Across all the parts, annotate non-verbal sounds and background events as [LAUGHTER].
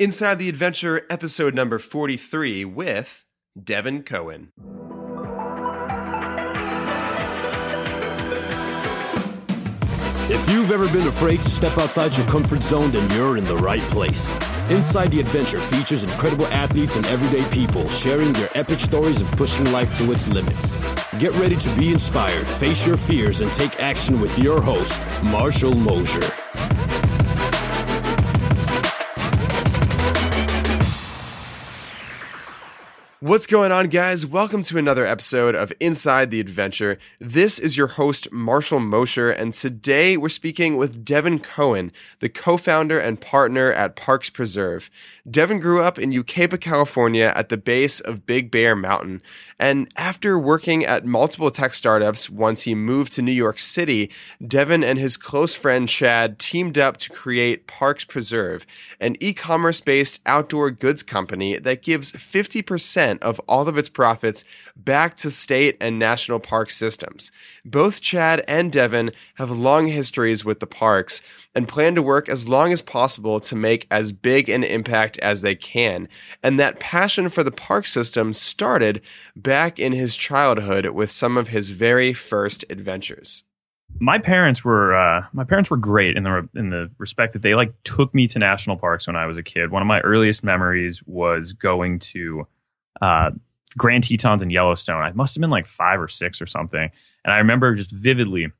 Inside the Adventure, episode number 43 with Devin Cohen. If you've ever been afraid to step outside your comfort zone, then you're in the right place. Inside the Adventure features incredible athletes and everyday people sharing their epic stories of pushing life to its limits. Get ready to be inspired, face your fears, and take action with your host, Marshall Mosher. What's going on, guys? Welcome to another episode of Inside the Adventure. This is your host, Marshall Mosher, and today we're speaking with Devin Cohen, the co founder and partner at Parks Preserve. Devin grew up in Yucaipa, California, at the base of Big Bear Mountain, and after working at multiple tech startups once he moved to New York City, Devin and his close friend Chad teamed up to create Parks Preserve, an e commerce based outdoor goods company that gives 50% of all of its profits back to state and national park systems. Both Chad and Devin have long histories with the parks and plan to work as long as possible to make as big an impact as they can. And that passion for the park system started back in his childhood with some of his very first adventures my parents were uh, my parents were great in the in the respect that they like took me to national parks when I was a kid. One of my earliest memories was going to uh, Grand Tetons and Yellowstone. I must have been like five or six or something. And I remember just vividly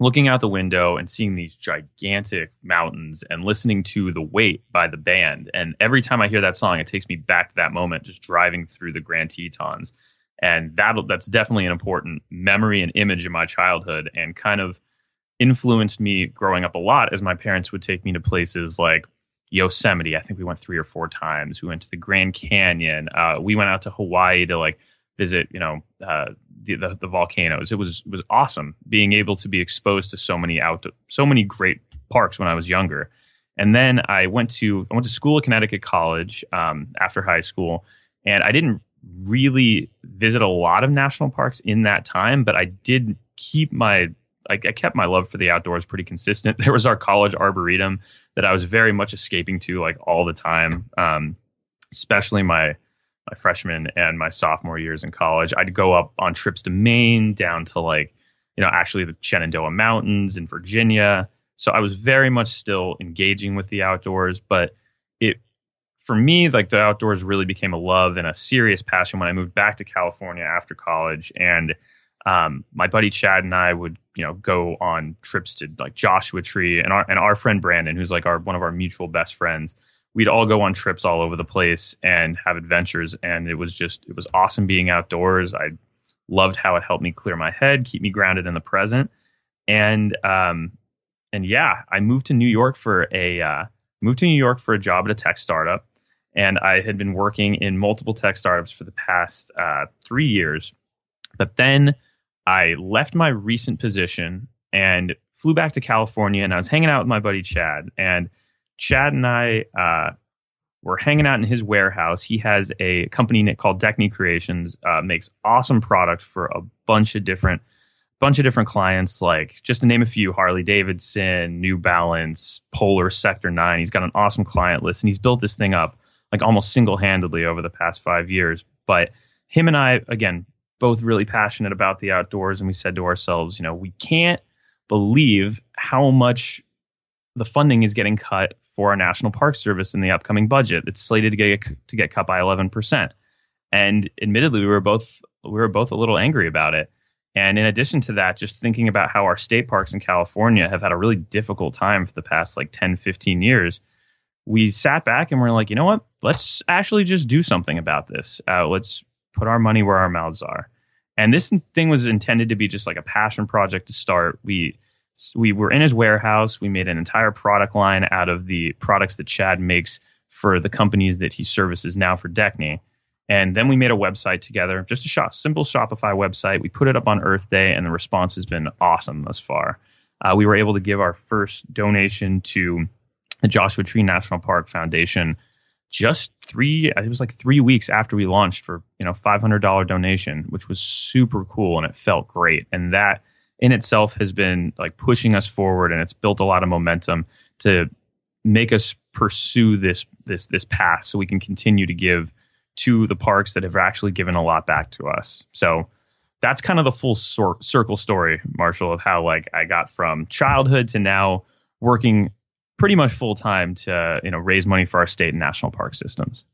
looking out the window and seeing these gigantic mountains and listening to The Weight by the band. And every time I hear that song, it takes me back to that moment, just driving through the Grand Tetons. And that that's definitely an important memory and image in my childhood and kind of influenced me growing up a lot as my parents would take me to places like Yosemite. I think we went three or four times. We went to the Grand Canyon. Uh, we went out to Hawaii to like visit, you know, uh, the, the, the volcanoes. It was it was awesome being able to be exposed to so many out so many great parks when I was younger. And then I went to I went to school at Connecticut College um, after high school, and I didn't really visit a lot of national parks in that time, but I did keep my I, I kept my love for the outdoors pretty consistent. [LAUGHS] There was our college arboretum that I was very much escaping to like all the time, um, especially my my freshman and my sophomore years in college. I'd go up on trips to Maine, down to like you know actually the Shenandoah Mountains in Virginia. So I was very much still engaging with the outdoors, but it for me like the outdoors really became a love and a serious passion when I moved back to California after college and um, my buddy Chad and I would, you know, go on trips to like Joshua Tree and our and our friend Brandon, who's like our one of our mutual best friends. We'd all go on trips all over the place and have adventures, and it was just it was awesome being outdoors. I loved how it helped me clear my head, keep me grounded in the present, and um, and yeah, I moved to New York for a uh, moved to New York for a job at a tech startup, and I had been working in multiple tech startups for the past uh, three years, but then I left my recent position and flew back to California, and I was hanging out with my buddy Chad. And Chad and I uh, were hanging out in his warehouse. He has a company called Deckney Creations, uh, makes awesome product for a bunch of different bunch of different clients, like just to name a few: Harley Davidson, New Balance, Poler, Sector Nine. He's got an awesome client list, and he's built this thing up like almost single handedly over the past five years. But him and I, again, both really passionate about the outdoors, and we said to ourselves, you know, we can't believe how much the funding is getting cut for our National Park Service in the upcoming budget. It's slated to get to get cut by 11 percent. And admittedly, we were both we were both a little angry about it. And in addition to that, just thinking about how our state parks in California have had a really difficult time for the past like 10, 15 years, we sat back and we're like, you know what? Let's actually just do something about this. Uh, let's put our money where our mouths are. And this thing was intended to be just like a passion project to start. We we were in his warehouse. We made an entire product line out of the products that Chad makes for the companies that he services now for Deckney. And then we made a website together, just a shop, simple Shopify website. We put it up on Earth Day, and the response has been awesome thus far. Uh, we were able to give our first donation to the Joshua Tree National Park Foundation just three it was like three weeks after we launched for you know $500 donation which was super cool and it felt great and that in itself has been like pushing us forward and it's built a lot of momentum to make us pursue this this this path so we can continue to give to the parks that have actually given a lot back to us. So that's kind of the full sor- circle story, Marshall, of how like I got from childhood to now working pretty much full time to you know raise money for our state and national park systems.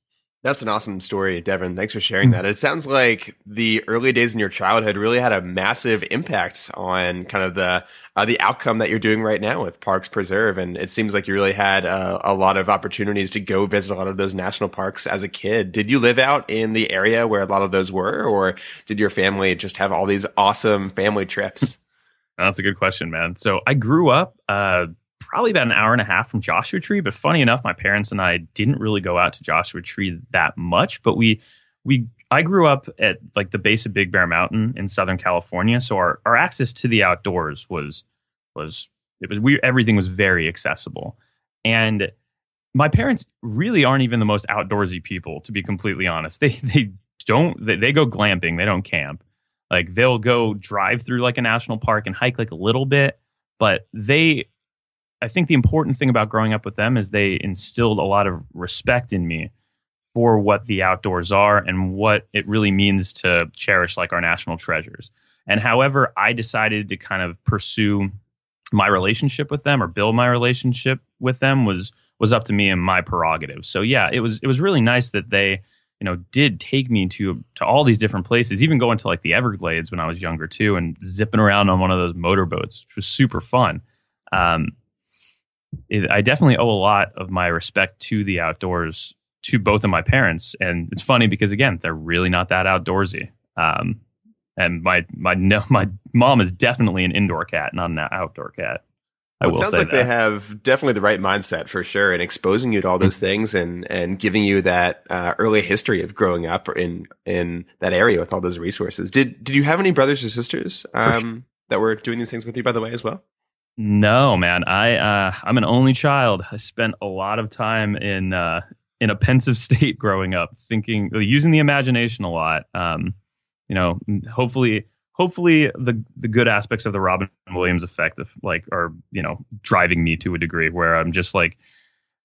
That's an awesome story, Devin. Thanks for sharing that. It sounds like the early days in your childhood really had a massive impact on kind of the uh, the outcome that you're doing right now with Parks Preserve, and it seems like you really had uh, a lot of opportunities to go visit a lot of those national parks as a kid. Did you live out in the area where a lot of those were, or did your family just have all these awesome family trips? [LAUGHS] That's a good question, man. So I grew up uh, probably about an hour and a half from Joshua Tree. But funny enough, my parents and I didn't really go out to Joshua Tree that much. But we we I grew up at like the base of Big Bear Mountain in Southern California, so our our access to the outdoors was was it was we everything was very accessible, and my parents really aren't even the most outdoorsy people, to be completely honest. They [LAUGHS] they don't they, they go glamping, they don't camp. Like they'll go drive through like a national park and hike like a little bit, but they I think the important thing about growing up with them is they instilled a lot of respect in me for what the outdoors are and what it really means to cherish like our national treasures. And however I decided to kind of pursue my relationship with them or build my relationship with them was was up to me and my prerogative. So yeah, it was it was really nice that they you know did take me to to all these different places, even going to like the Everglades when I was younger too, and zipping around on one of those motorboats, which was super fun. Um, it, I definitely owe a lot of my respect to the outdoors to both of my parents, and it's funny because again, they're really not that outdoorsy. Um, and my my no, [LAUGHS] my mom is definitely an indoor cat, not an outdoor cat. I well, it sounds like that. they have definitely the right mindset for sure, and exposing you to all those mm-hmm. things, and and giving you that uh, early history of growing up in in that area with all those resources. Did did you have any brothers or sisters um, sure. that were doing these things with you, by the way, as well? No, man. I uh, I'm an only child. I spent a lot of time in uh, in a pensive [LAUGHS] state growing up, thinking, using the imagination a lot. Um, you know, hopefully, hopefully the the good aspects of the Robin Williams effect, of like, are you know, driving me to a degree where I'm just like,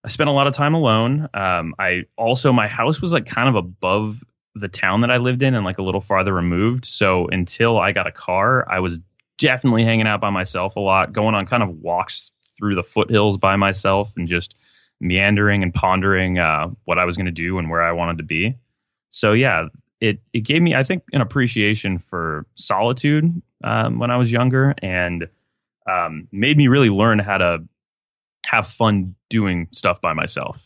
I spent a lot of time alone. Um, I also my house was like kind of above the town that I lived in and like a little farther removed. So until I got a car, I was definitely hanging out by myself a lot, going on kind of walks through the foothills by myself and just meandering and pondering uh, what I was going to do and where I wanted to be. So yeah, it it gave me I think an appreciation for solitude um, when I was younger and um, made me really learn how to have fun doing stuff by myself.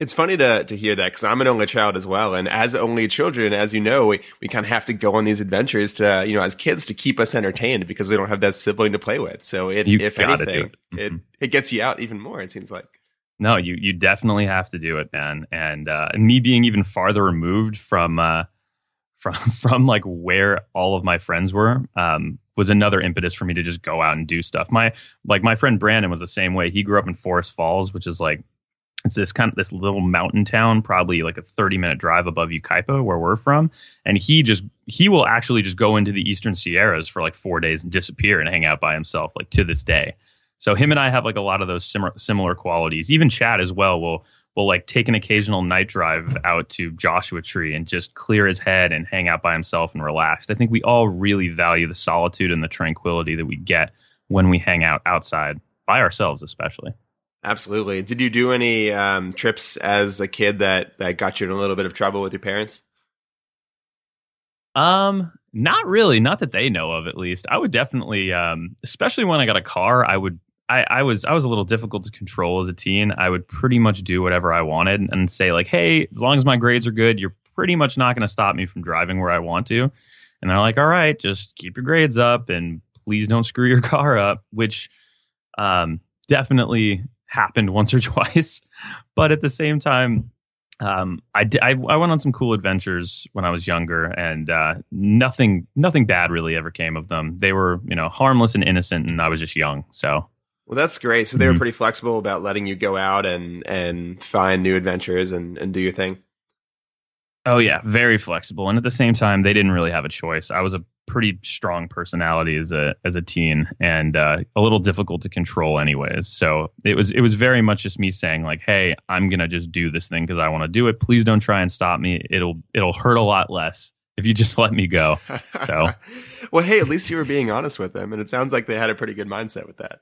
It's funny to to hear that because I'm an only child as well, and as only children, as you know, we, we kind of have to go on these adventures to you know as kids to keep us entertained because we don't have that sibling to play with. So it, if anything, it. Mm-hmm. it it gets you out even more. It seems like. No, you you definitely have to do it, man. And uh, me being even farther removed from uh, [LAUGHS] from from like where all of my friends were um, was another impetus for me to just go out and do stuff. My like my friend Brandon was the same way. He grew up in Forest Falls, which is like it's this kind of this little mountain town, probably like a 30 minute drive above Yucaipa, where we're from. And he just he will actually just go into the Eastern Sierras for like four days and disappear and hang out by himself, like to this day. So him and I have like a lot of those similar similar qualities. Even Chad as well will will like take an occasional night drive out to Joshua Tree and just clear his head and hang out by himself and relax. I think we all really value the solitude and the tranquility that we get when we hang out outside by ourselves, especially. Absolutely. Did you do any um, trips as a kid that that got you in a little bit of trouble with your parents? Um, not really. Not that they know of, at least. I would definitely, um, especially when I got a car, I would. I, I was I was a little difficult to control as a teen. I would pretty much do whatever I wanted and say like, "Hey, as long as my grades are good, you're pretty much not going to stop me from driving where I want to." And they're like, "All right, just keep your grades up and please don't screw your [LAUGHS] car up." Which um, definitely happened once or [LAUGHS] twice. But at the same time, um, I, I, I went on some cool adventures when I was younger, and uh, nothing nothing bad really ever came of them. They were you know harmless and innocent, and I was just young. So well, that's great. So they mm-hmm. were pretty flexible about letting you go out and and find new adventures and and do your thing. Oh yeah, very flexible, and at the same time, they didn't really have a choice. I was a pretty strong personality as a as a teen, and uh, a little difficult to control, anyways. So it was it was very much just me saying like, "Hey, I'm gonna just do this thing because I want to do it. Please don't try and stop me. It'll it'll hurt a lot less if you [LAUGHS] just let me go." So, [LAUGHS] well, hey, at least you were being honest with them, and it sounds like they had a pretty good mindset with that.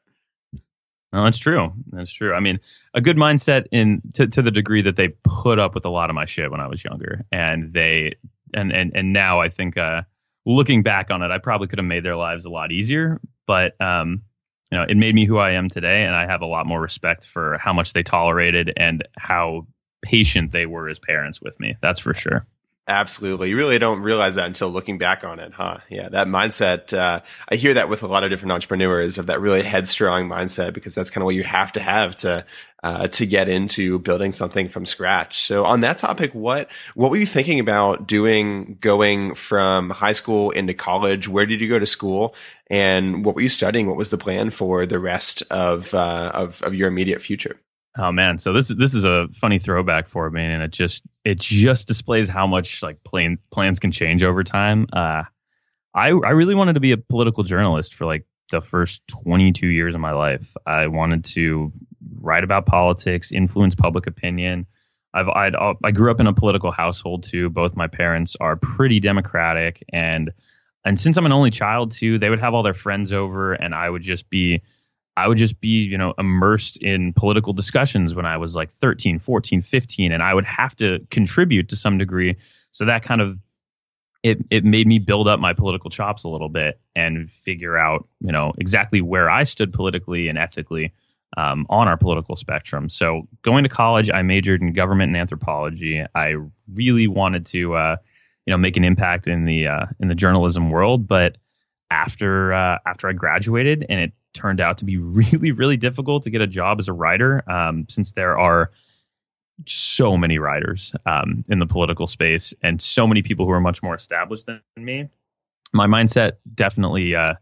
No, that's true. That's true. I mean, a good mindset in to, to the degree that they put up with a lot of my shit when I was younger, and they and and and now I think uh, looking back on it, I probably could have made their lives a lot easier. But um, you know, it made me who I am today, and I have a lot more respect for how much they tolerated and how patient they were as parents with me. That's for sure. Absolutely. You really don't realize that until looking back on it, huh? Yeah, that mindset. Uh, I hear that with a lot of different entrepreneurs of that really headstrong mindset because that's kind of what you have to have to uh, to get into building something from scratch. So on that topic, what what were you thinking about doing going from high school into college? Where did you go to school, and what were you studying? What was the plan for the rest of uh, of, of your immediate future? Oh man, so this is this is a funny throwback for me, and it just it just displays how much like plan, plans can change over time. Uh, I I really wanted to be a political journalist for like the first 22 years of my life. I wanted to write about politics, influence public opinion. I've I'd, I grew up in a political household too. Both my parents are pretty democratic, and and since I'm an only child too, they would have all their friends over, and I would just be I would just be, you know, immersed in political discussions when I was like 13, 14, 15, and I would have to contribute to some degree. So that kind of it it made me build up my political chops a little bit and figure out, you know, exactly where I stood politically and ethically um, on our political spectrum. So going to college, I majored in government and anthropology. I really wanted to, uh, you know, make an impact in the uh, in the journalism world, but after uh, after I graduated and it turned out to be [LAUGHS] really, really difficult to get a job as a writer um, since there are so many writers um, in the political space and so many people who are much more established than me. My mindset definitely uh,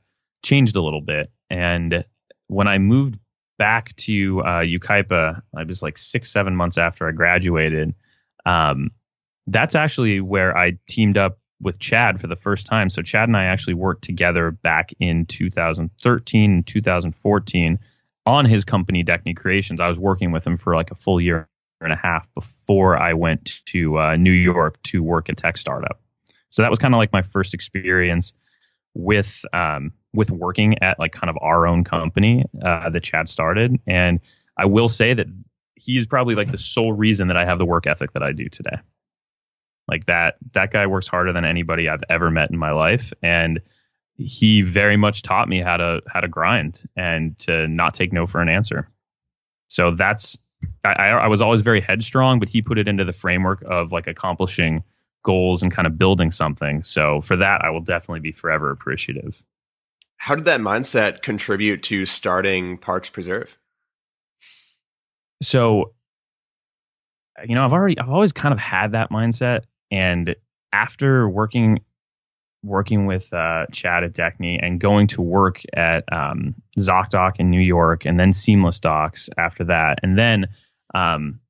changed a little bit. And when I moved back to uh, Yucaipa, I was like six, seven months after I graduated. Um, that's actually where I teamed up with Chad for the first time. So Chad and I actually worked together back in 2013 and 2014 on his company Deckney Creations. I was working with him for like a full year and a half before I went to uh, New York to work at tech startup. So that was kind of like my first experience with um, with working at like kind of our own company uh, that Chad started. And I will say that he's probably like the sole reason that I have the work ethic that I do today. Like that that guy works harder than anybody I've ever met in my life and he very much taught me how to how to grind and to not take no for an answer. So that's I, I was always very headstrong, but he put it into the framework of like accomplishing goals and kind of building something. So for that, I will definitely be forever appreciative. How did that mindset contribute to starting Parks Preserve? So, you know, I've already, I've always kind of had that mindset. And after working working with uh, Chad at Deckney and going to work at um, ZocDoc in New York and then Seamless Docs after that, and then um,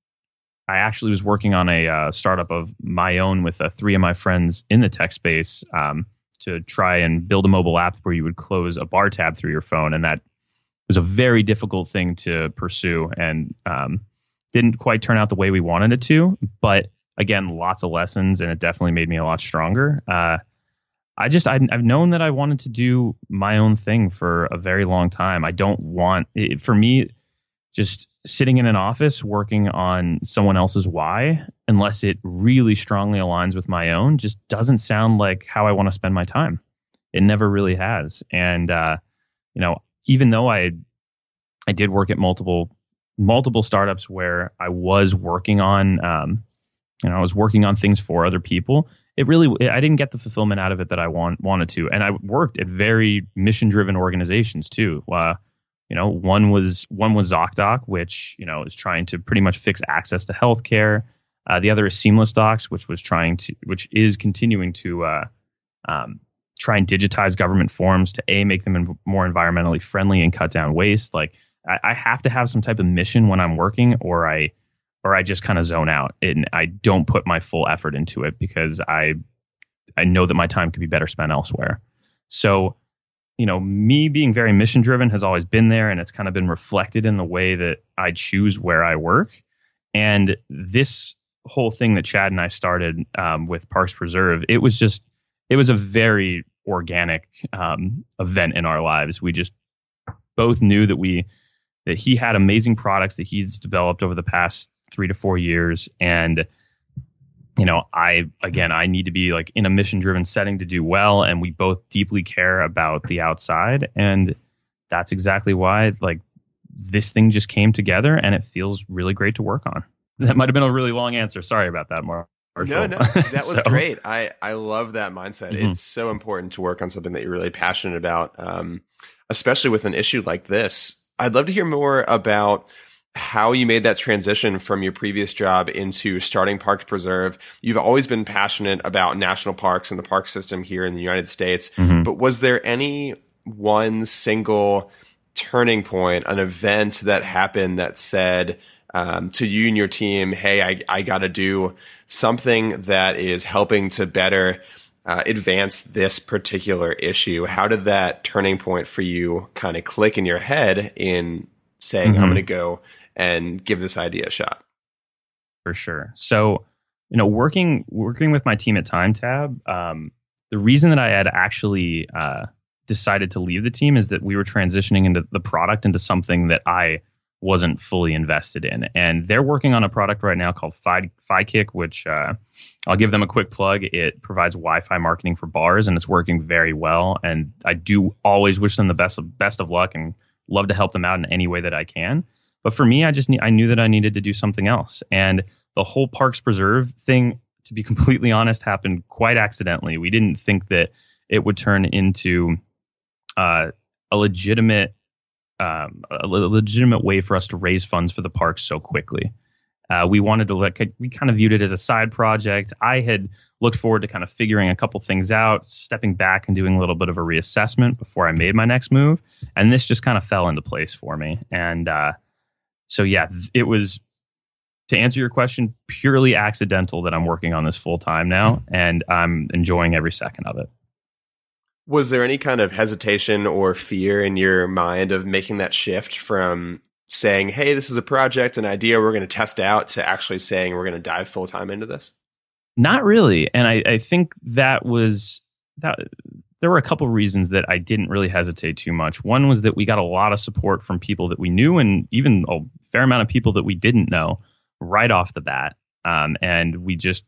I actually was working on a uh, startup of my own with uh, three of my friends in the tech space um, to try and build a mobile app where you would close a bar tab through your phone, and that was a very difficult thing to pursue and um, didn't quite turn out the way we wanted it to, but again, lots of lessons, and it definitely made me a lot stronger. Uh, I just I, have known that I wanted to do my own thing for a very long time. I don't want it, for me just sitting in an office working on someone else's why unless it really strongly aligns with my own just doesn't sound like how I want to spend my time. It never really has. And uh, you know, even though I I did work at multiple multiple startups where I was working on um, you know, I was working on things for other people. It really, I didn't get the fulfillment out of it that I want, wanted to. And I worked at very mission driven organizations too. Uh, you know, one was one was ZocDoc, which you know is trying to pretty much fix access to healthcare. Uh, the other is Seamless Docs, which was trying to, which is continuing to uh, um, try and digitize government forms to a make them more environmentally friendly and cut down waste. Like I, I have to have some type of mission when I'm working, or I or I just kind of zone out and I don't put my full effort into it because I I know that my time could be better spent elsewhere. So, you know, me being very mission driven has always been there and it's kind of been reflected in the way that I choose where I work. And this whole thing that Chad and I started um, with Parks Preserve, it was just it was a very organic um, event in our lives. We just both knew that we that he had amazing products that he's developed over the past three to four years, and you know, I again, I need to be like in a mission driven setting to do well, and we both deeply care about the outside, and that's exactly why like this thing just came together, and it feels really great to work on. That might have been a really long answer. Sorry about that, Mark. No, no, [LAUGHS] that was so. great. I I love that mindset. Mm-hmm. It's so important to work on something that you're really passionate about, um, especially with an issue like this. I'd love to hear more about how you made that transition from your previous job into starting Parks Preserve. You've always been passionate about national parks and the park system here in the United States, mm-hmm. but was there any one single turning point, an event that happened that said um, to you and your team, "Hey, I I got to do something that is helping to better." Uh, advance this particular issue. How did that turning point for you kind of click in your head in saying, mm-hmm. I'm going to go and give this idea a shot. For sure. So, you know, working working with my team at TimeTab, um, the reason that I had actually uh, decided to leave the team is that we were transitioning into the product into something that I wasn't fully invested in. And they're working on a product right now called Fi, FiKick, which uh, I'll give them a quick plug. It provides Wi-Fi marketing for bars, and it's working very well. And I do always wish them the best of best of luck and love to help them out in any way that I can. But for me, I just need, I knew that I needed to do something else. And the whole Parks Preserve thing, to be [LAUGHS] completely honest, happened quite accidentally. We didn't think that it would turn into uh, a legitimate um, a legitimate way for us to raise funds for the parks so quickly. Uh, we wanted to look, we kind of viewed it as a side project. I had looked forward to kind of figuring a couple things out, stepping back and doing a little bit of a reassessment before I made my next move. And this just kind of fell into place for me. And uh, so yeah, it was to answer your question, purely accidental that I'm working on this full time now, and I'm enjoying every second of it. Was there any kind of hesitation or fear in your mind of making that shift from saying, "Hey, this is a project, an idea we're going to test out," to actually saying we're going to dive full time into this? Not really, and I, I think that was that there were a couple reasons that I didn't really hesitate too much. One was that we got a lot of support from people that we knew and even a fair amount of people that we didn't know right off the bat. Um, and we just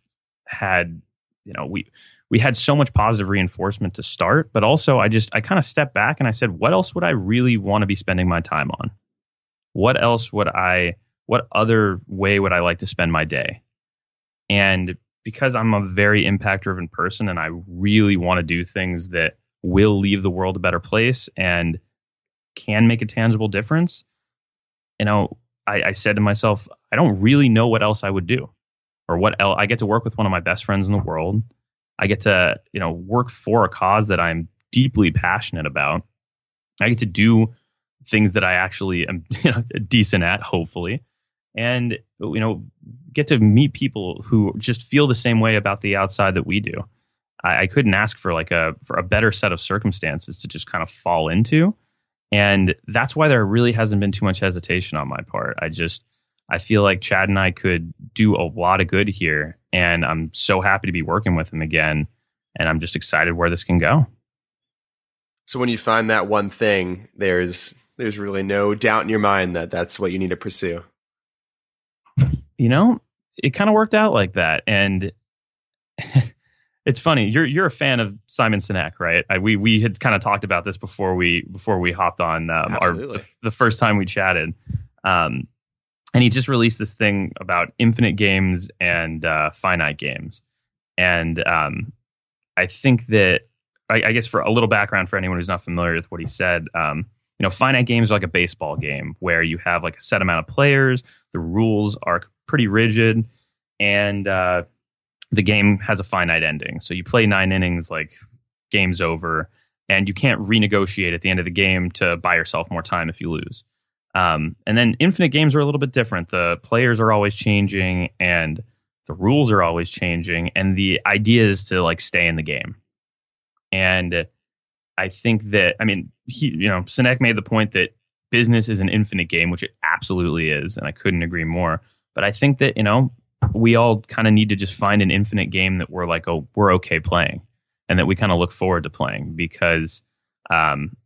had, you know, we we had so much positive reinforcement to start, but also I just I kind of stepped back and I said, what else would I really want to be spending my time on? What else would I what other way would I like to spend my day? And because I'm a very impact driven person and I really want to do things that will leave the world a better place and can make a tangible difference, you know, I, I said to myself, I don't really know what else I would do or what else. I get to work with one of my best friends in the world. I get to, you know, work for a cause that I'm deeply passionate about. I get to do things that I actually am [LAUGHS] you know, decent at, hopefully and you know get to meet people who just feel the same way about the outside that we do. I, I couldn't ask for like a for a better set of circumstances to just kind of fall into, and that's why there really hasn't been too much hesitation on my part. I just I feel like Chad and I could do a lot of good here, and I'm so happy to be working with him again, and I'm just excited where this can go. So when you find that one thing, there's there's really no doubt in your mind that that's what you need to pursue you know, it kind of worked out like that. And [LAUGHS] it's funny. You're you're a fan of Simon Sinek, right? I, we we had kind of talked about this before we before we hopped on um, our the first time we chatted. Um, and he just released this thing about infinite games and uh, finite games. And um, I think that I, I, guess for a little background for anyone who's not familiar with what he said, um, you know, finite games are like a baseball game where you have like a set amount of players. The rules are pretty rigid, and uh, the game has a finite ending. So you play nine innings, like game's over, and you can't renegotiate at the end of the game to buy yourself more time if you lose. Um, and then infinite games are a little bit different. The players are always changing and the rules are always changing. And the idea is to like stay in the game. And I think that, I mean, he, you know, Sinek made the point that business is an infinite game, which it absolutely is. And I couldn't agree more. But I think that, you know, we all kind of need to just find an infinite game that we're like, oh, we're okay playing and that we kind of look forward to playing because um,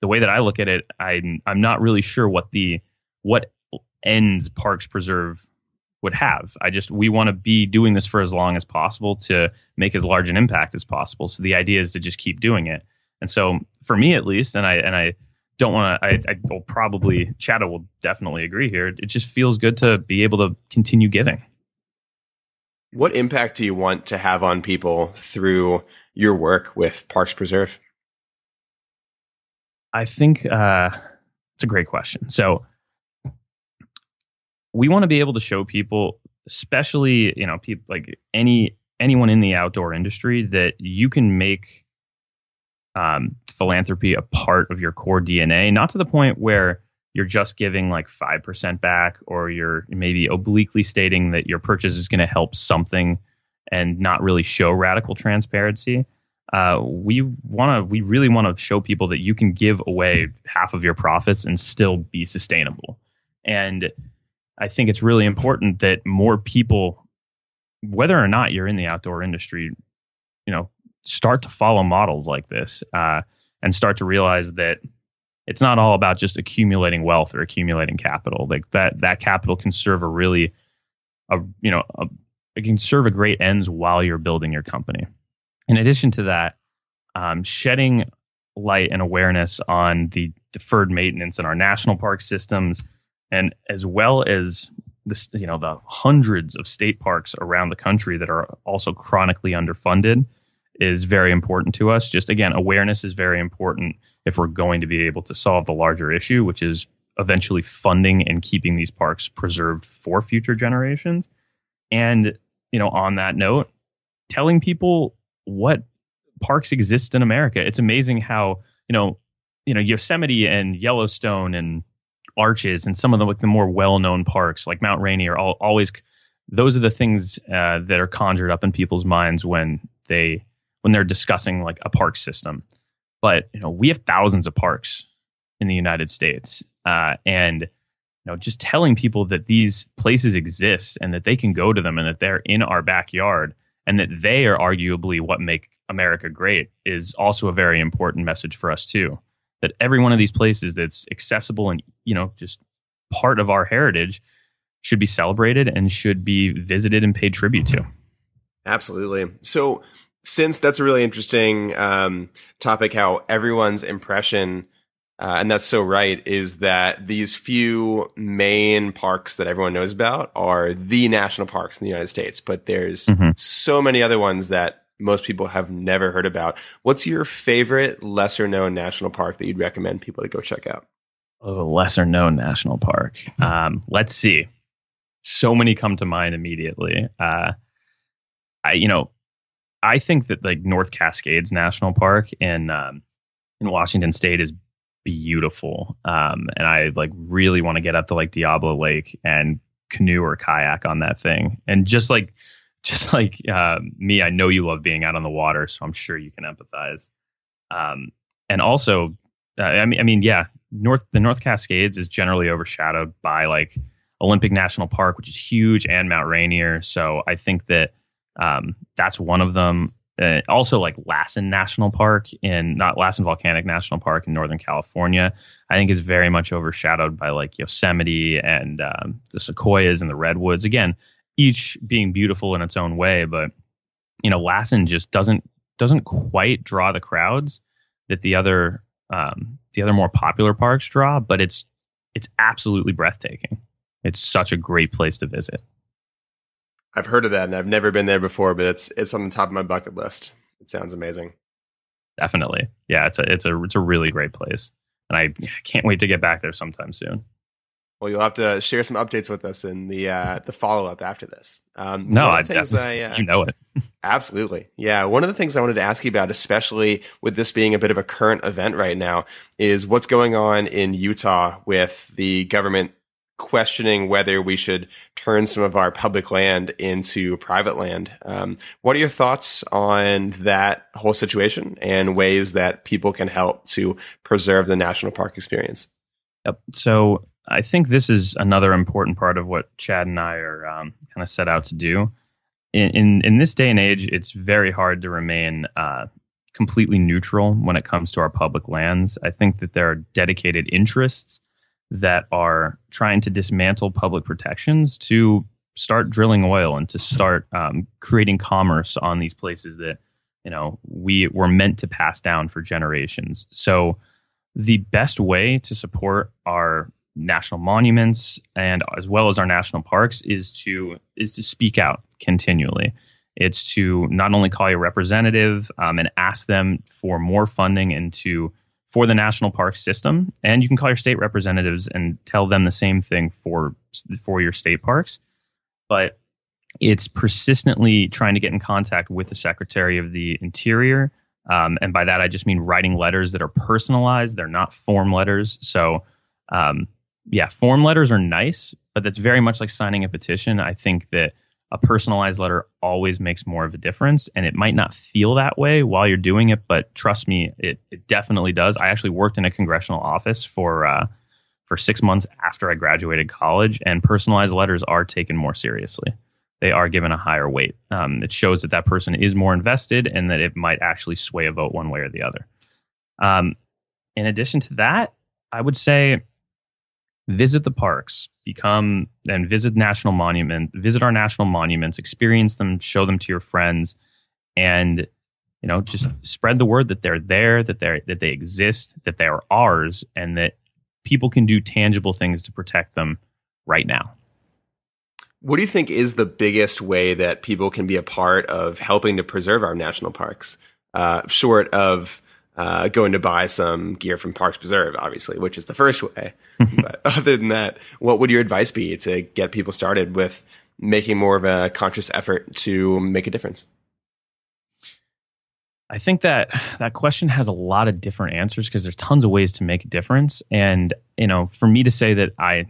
the way that I look at it, I'm I'm not really sure what the what ends Parks Preserve would have. I just we want to be doing this for as long as possible to make as large an impact as possible. So the idea is to just keep doing it. And so for me at least, and I and I don't want to. I, I will probably Chada will definitely agree here. It just feels good to be able to continue giving. What impact do you want to have on people through your work with Parks Preserve? I think uh, it's a great question. So we want to be able to show people, especially you know, people like any anyone in the outdoor industry, that you can make um, philanthropy a part of your core DNA. Not to the point where you're just giving like five percent back, or you're maybe obliquely stating that your purchase is going to help something, and not really show radical transparency uh, we want to we really want to show people that you can give away half of your profits and still be sustainable and i think it's really important that more people whether or not you're in the outdoor industry you know start to follow models like this uh, and start to realize that it's not all about just accumulating wealth or accumulating capital. Like that that capital can serve a really a you know a, it can serve a great ends while you're building your company. In addition to that, um, shedding light and awareness on the deferred maintenance in our national park systems, and as well as this, you know, the hundreds of state parks around the country that are also chronically underfunded is very important to us. Just again, awareness is very important if we're going to be able to solve the larger issue, which is eventually funding and keeping these parks preserved for future generations. And, you know, on that note, telling people what parks exist in America. It's amazing how you know you know Yosemite and Yellowstone and Arches and some of the like the more well known parks like Mount Rainier are all, always those are the things uh, that are conjured up in people's minds when they when they're discussing like a park system. But you know we have thousands of parks in the United States, uh, and you know just telling people that these places exist and that they can go to them and that they're in our backyard and that they are arguably what make America great is also a very important message for us too. That every one of these places that's accessible and you know just part of our heritage should be celebrated and should be visited and paid tribute to. Absolutely. So since that's a really interesting um, topic, how everyone's impression uh, and that's so right, is that these few main parks that everyone knows about are the national parks in the United States, but there's mm-hmm. so many other ones that most people have never heard about. What's your favorite lesser known national park that you'd recommend people to go check out? Oh, lesser known national park. Um, let's see. So many come to mind immediately. Uh, I, you know, I think that like North Cascades National Park in um, in Washington State is beautiful. Um, and I like really want to get up to like Diablo Lake and canoe or kayak on that thing. And just like, [LAUGHS] just like uh, me, I know you love being out on the water, so I'm sure you can empathize. Um, and also, uh, I mean, I mean, yeah, North the North Cascades is generally overshadowed by like Olympic National Park, which is huge, and Mount Rainier. So I think that um, that's one of them. Uh, also, like Lassen National Park in not Lassen Volcanic National Park in Northern California, I think is very much overshadowed by like Yosemite and um, the sequoias and the redwoods. Again, each being beautiful in its own way, but you know, Lassen just doesn't doesn't quite draw the crowds that the other um, the other more popular parks draw, but it's it's absolutely breathtaking. It's such a great place to visit. I've heard of that and I've never been there before, but it's it's on the top of my bucket list. It sounds amazing. Definitely. Yeah, it's a it's a it's a really great place. And I can't wait to get back there sometime soon. Well, you'll have to share some updates with us in the uh, the follow up after this. Um, no, I definitely, I, uh, you know it. [LAUGHS] Absolutely. Yeah. One of the things I wanted to ask you about, especially with this being a bit of a current event right now, is what's going on in Utah with the government questioning whether we should turn some of our public land into private land. Um, what are your thoughts on that whole situation and ways that people can help to preserve the national park experience? Yep. So I think this is another important part of what Chad and I are um, kind of set out to do in, in, in this day and age, it's very hard to remain uh, completely neutral when it comes to our public lands. I think that there are dedicated interests that are trying to dismantle public protections to start drilling oil and to start um, creating commerce on these places that you know we were meant to pass down for generations. So the best way to support our national monuments and as well as our national parks is to is to speak out continually. It's to not only call your representative um, and ask them for more funding into for the national park system, and you can call your state representatives and tell them the same thing for for your state parks. But it's persistently trying to get in contact with the Secretary of the Interior, um, and by that I just mean writing letters that are personalized. They're not form letters, so um, yeah, form letters are nice, but that's very much like signing a petition. I think that a personalized letter always makes more of a difference and it might not feel that way while you're doing it but trust me it, it definitely does. I actually worked in a congressional office for uh, for six months after i graduated college and personalized letters are taken more seriously. They are given a higher weight. Um, it shows that that person is more invested and that it might actually sway a vote one way or the other. Um, in addition to that i would say visit the parks, become and visit national monument, visit our national monuments, experience them, show them to your friends, and you know just spread the word that they're there, that they that they exist, that they are ours, and that people can do tangible things to protect them right now. What do you think is the biggest way that people can be a part of helping to preserve our national parks, uh, short of uh, going to buy some gear from Parks Preserve, obviously, which is the first way. [LAUGHS] but other than that, what would your advice be to get people started with making more of a conscious effort to make a difference? I think that that question has a lot of different answers because there's tons of ways to make a difference. And you know, for me to say that I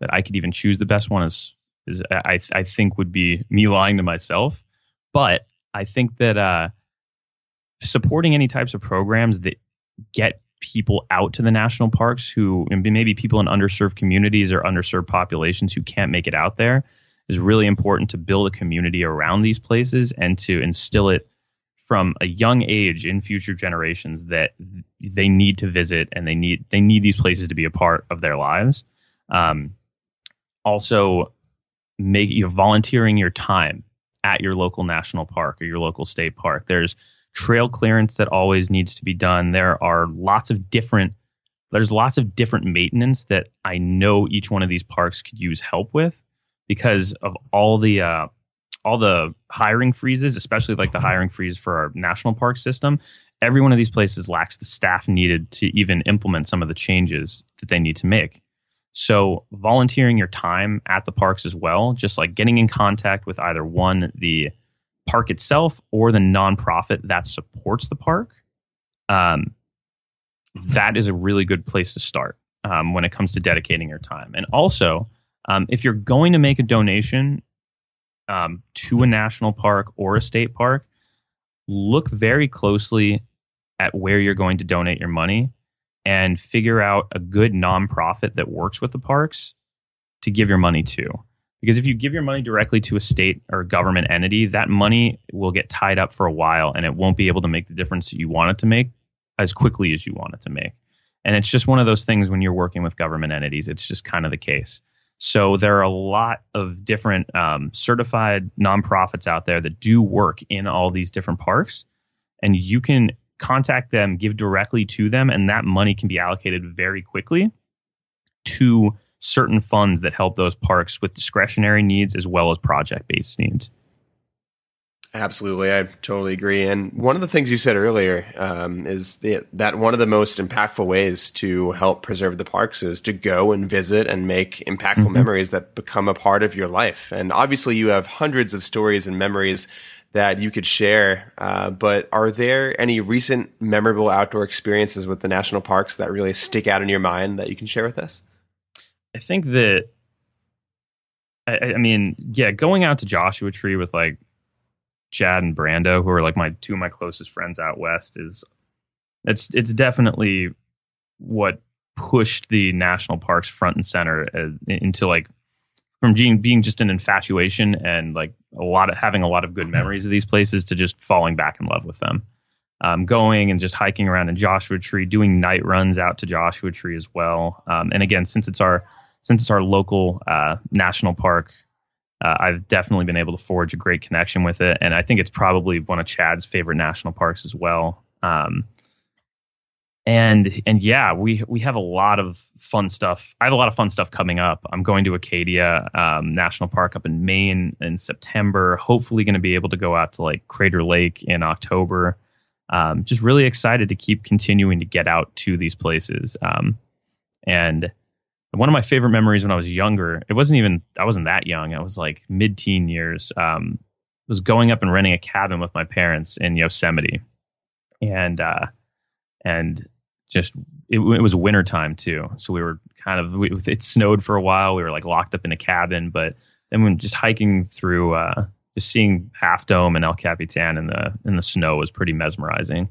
that I could even choose the best one is is I I think would be me lying to myself. But I think that uh, supporting any types of programs that get people out to the national parks who maybe people in underserved communities or underserved populations who can't make it out there is really important to build a community around these places and to instill it from a young age in future generations that they need to visit and they need they need these places to be a part of their lives. Um, also, make you know, volunteering your time at your local national park or your local state park. There's trail clearance that always needs to be done. There are lots of different there's lots of different maintenance that I know each one of these parks could use help with because of all the uh, all the hiring freezes, especially like the hiring freeze for our national park system. Every one of these places lacks the staff needed to even implement some of the changes that they need to make. So volunteering your time at the parks as well, just like getting in contact with either one the park itself or the nonprofit that supports the park, um, that is a really good place to start um, when it comes to dedicating your time. And also, um, if you're going to make a donation um, to a national park or a state park, look very closely at where you're going to donate your money and figure out a good nonprofit that works with the parks to give your money to. Because if you give your money directly to a state or government entity, that money will get tied up for a while and it won't be able to make the difference that you want it to make as quickly as you want it to make. And it's just one of those things when you're working with government entities, it's just kind of the case. So there are a lot of different um, certified nonprofits out there that do work in all these different parks, and you can contact them, give directly to them, and that money can be allocated very quickly to certain funds that help those parks with discretionary needs as well as project based needs. Absolutely, I totally agree. And one of the things you said earlier um, is the, that one of the most impactful ways to help preserve the parks is to go and visit and make impactful mm-hmm. memories that become a part of your life. And obviously, you have hundreds of stories and memories that you could share. Uh, but are there any recent memorable outdoor experiences with the national parks that really stick out in your mind that you can share with us? I think that, I, I mean, yeah, going out to Joshua Tree with like Chad and Brando, who are like my two of my closest friends out west, is it's it's definitely what pushed the national parks front and center uh, into like from being being just an infatuation and like a lot of having a lot of good memories of these places to just falling back in love with them. Um, going and just hiking around in Joshua Tree, doing night runs out to Joshua Tree as well. Um, and again, since it's our since it's our local uh, national park, uh, I've definitely been able to forge a great connection with it, and I think it's probably one of Chad's favorite national parks as well. Um, and and yeah, we we have a lot of fun stuff. I have a lot of fun stuff coming up. I'm going to Acadia um, National Park up in Maine in September. Hopefully, going to be able to go out to like Crater Lake in October. Um, just really excited to keep continuing to get out to these places. Um, and one of my favorite memories when I was younger, it wasn't even I wasn't that young. I was like mid-teen years. Um, was going up and renting a cabin with my parents in Yosemite, and uh, and just it, it was winter time too, so we were kind of we, it snowed for a while. We were like locked up in a cabin, but then when just hiking through, uh, just seeing Half Dome and El Capitan in the in the snow was pretty mesmerizing.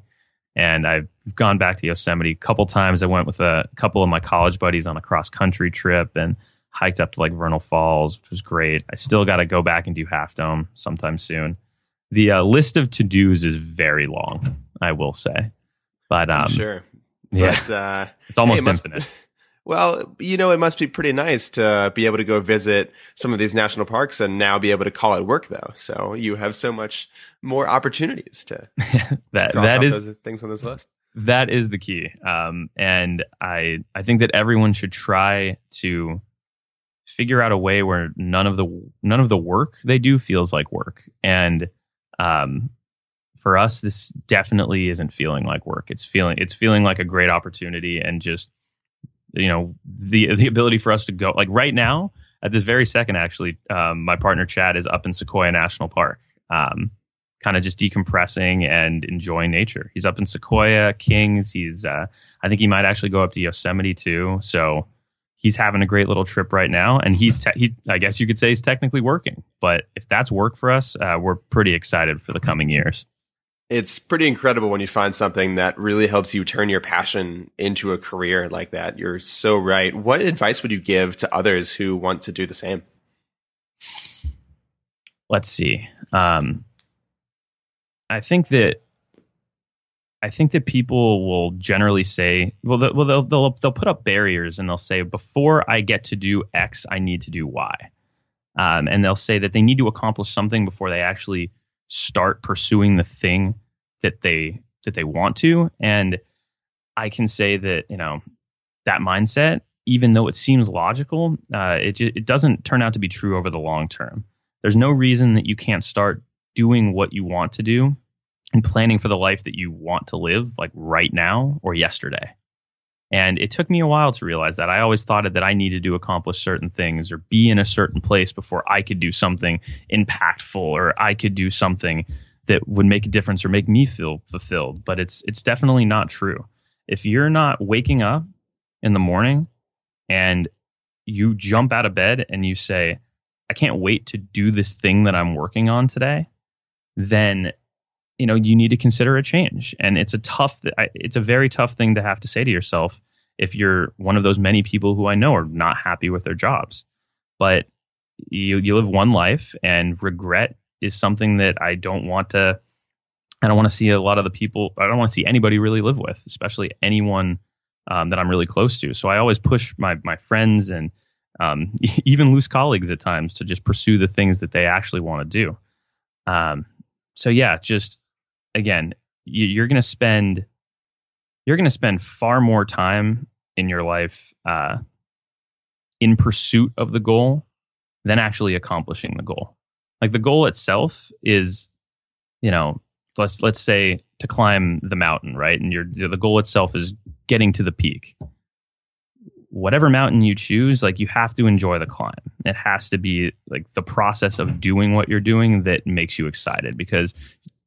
And I've gone back to Yosemite a couple times. I went with a couple of my college buddies on a cross country trip and hiked up to like Vernal Falls, which was great. I still got to go back and do Half Dome sometime soon. The uh, list of to dos is very long, I will say. But um, sure. Yeah. But, uh, it's almost hey, it must, infinite. [LAUGHS] Well, you know, it must be pretty nice to be able to go visit some of these national parks and now be able to call it work, though. So you have so much more opportunities to [LAUGHS] that that is those things on this list. that is the key. Um, and I I think that everyone should try to figure out a way where none of the none of the work they do feels like work. And um, for us, this definitely isn't feeling like work. It's feeling it's feeling like a great opportunity and just you know the the ability for us to go like right now at this very second actually um, my partner Chad is up in Sequoia National Park. Um, kind of just decompressing and enjoying nature. He's up in Sequoia, Kings. He's, uh, I think he might actually go up to Yosemite too. So he's having a great little trip right now. And he's, te- he, I guess you could say he's technically working. But if that's work for us, uh, we're pretty excited for the coming years. It's pretty incredible when you find something that really helps you turn your passion into a career like that. You're so right. What advice would you give to others who want to do the same? Let's see. Um, I think that I think that people will generally say, well, they'll, well, they'll, they'll they'll put up barriers and they'll say, before I get to do X, I need to do Y, um, and they'll say that they need to accomplish something before they actually start pursuing the thing that they that they want to. And I can say that you know that mindset, even though it seems logical, uh, it it doesn't turn out to be true over the long term. There's no reason that you can't start doing what you want to do and planning for the life that you want to live like right now or yesterday. And it took me a while to realize that. I always thought that I needed to accomplish certain things or be in a certain place before I could do something impactful or I could do something that would make a difference or make me feel fulfilled. But it's it's definitely not true. If you're not waking up in the morning and you jump out of bed and you say, I can't wait to do this thing that I'm working on today, then you know you need to consider a change. And it's a tough it's a very tough thing to have to say to yourself if you're one of those many people who I know are not happy with their jobs. But you you live one life and regret is something that I don't want to I don't want to see a lot of the people I don't want to see anybody really live with especially anyone um, that I'm really close to. So I always push my my friends and um, [LAUGHS] even loose colleagues at times to just pursue the things that they actually want to do. Um, so yeah, just again, you, are going to spend you're going to spend far more time in your life uh, in pursuit of the goal than actually accomplishing the goal. Like the goal itself is, you know, let's let's say to climb the mountain, right? And your the goal itself is getting to the peak. whatever mountain you choose, like you have to enjoy the climb. It has to be like the process of doing what you're doing that makes you excited because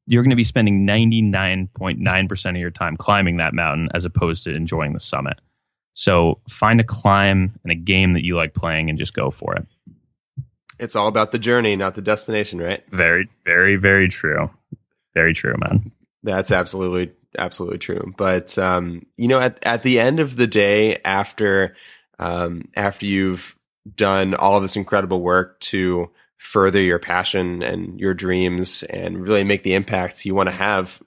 you're going to be spending 99.9% of your time climbing that mountain as opposed to enjoying the summit. So find a climb and a game that you like playing and just go for it. It's all about the journey, not the destination, right? Very, very, very true. Very true, man. That's absolutely, absolutely true. But um, you know, at at the end of the day, after um, after you've done all of this incredible work to further your passion and your dreams and really make the impact you want to have,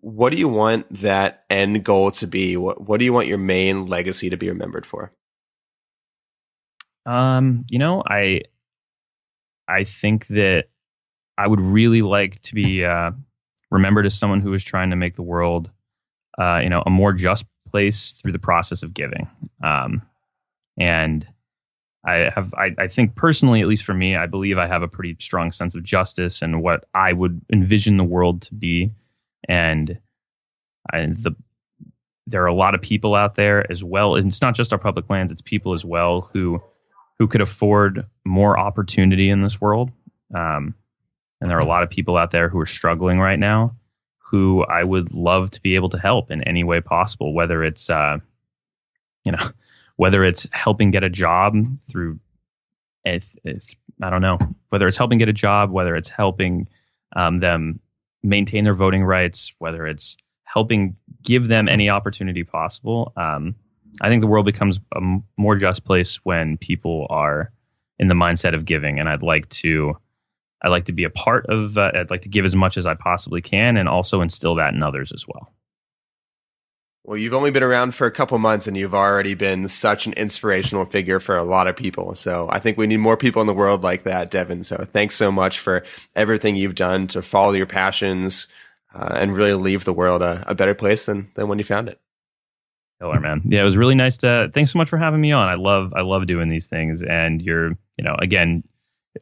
what do you want that end goal to be? What What do you want your main legacy to be remembered for? Um, you know, I I think that I would really like to be uh, remembered as someone who is trying to make the world, uh, you know, a more just place through the process of giving. Um, and I have, I, I think personally, at least for me, I believe I have a pretty strong sense of justice and what I would envision the world to be. And I, the there are a lot of people out there as well. And it's not just our public lands; it's people as well who who could afford more opportunity in this world. Um, and there are a lot of people out there who are struggling right now who I would love to be able to help in any way possible, whether it's, uh, you know, whether it's helping get a job through, if, if, I don't know, whether it's helping get a job, whether it's helping um, them maintain their voting rights, whether it's helping give them any opportunity possible. Um, I think the world becomes a more just place when people are in the mindset of giving, and I'd like to. I'd like to be a part of. Uh, I'd like to give as much as I possibly can, and also instill that in others as well. Well, you've only been around for a couple months, and you've already been such an inspirational figure for a lot of people. So I think we need more people in the world like that, Devin. So thanks so much for everything you've done to follow your passions uh, and really leave the world a, a better place than than when you found it. Killer man. Yeah, it was really nice to. Thanks so much for having me on. I love I love doing these things, and you're you know again,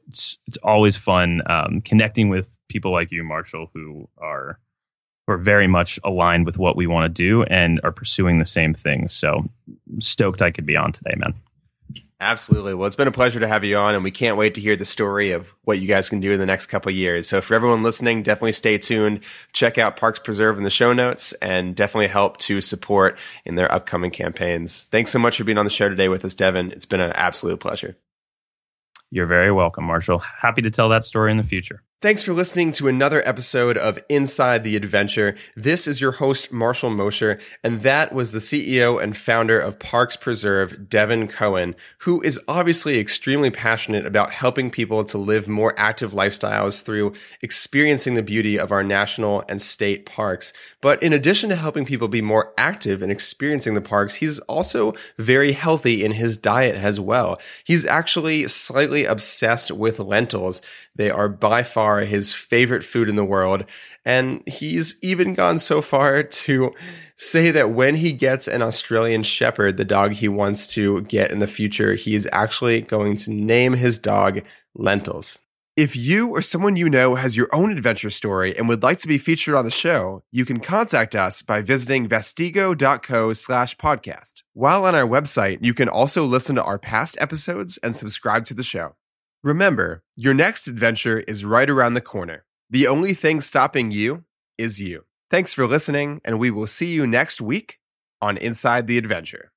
it's it's always fun um, connecting with people like you, Marshall, who are who are very much aligned with what we want to do and are pursuing the same things. So stoked I could be on today, man. Absolutely. Well, it's been a pleasure to have you on, and we can't wait to hear the story of what you guys can do in the next couple years. So, for everyone listening, definitely stay tuned. Check out Parks Preserve in the show notes, and definitely help to support in their upcoming campaigns. Thanks so much for being on the show today with us, Devin. It's been an absolute pleasure. You're very welcome, Marshall. Happy to tell that story in the future. Thanks for listening to another episode of Inside the Adventure. This is your host, Marshall Mosher, and that was the CEO and founder of Parks Preserve, Devin Cohen, who is obviously extremely passionate about helping people to live more active lifestyles through experiencing the beauty of our national and state parks. But in addition to helping people be more active and experiencing the parks, he's also very healthy in his diet as well. He's actually slightly obsessed with lentils. They are by far his favorite food in the world. And he's even gone so far to say that when he gets an Australian Shepherd, the dog he wants to get in the future, he is actually going to name his dog Lentils. If you or someone you know has your own adventure story and would like to be featured on the show, you can contact us by visiting vestigo.co slash podcast. While on our website, you can also listen to our past episodes and subscribe to the show. Remember, your next adventure is right around the corner. The only thing stopping you is you. Thanks for listening, and we will see you next week on Inside the Adventure.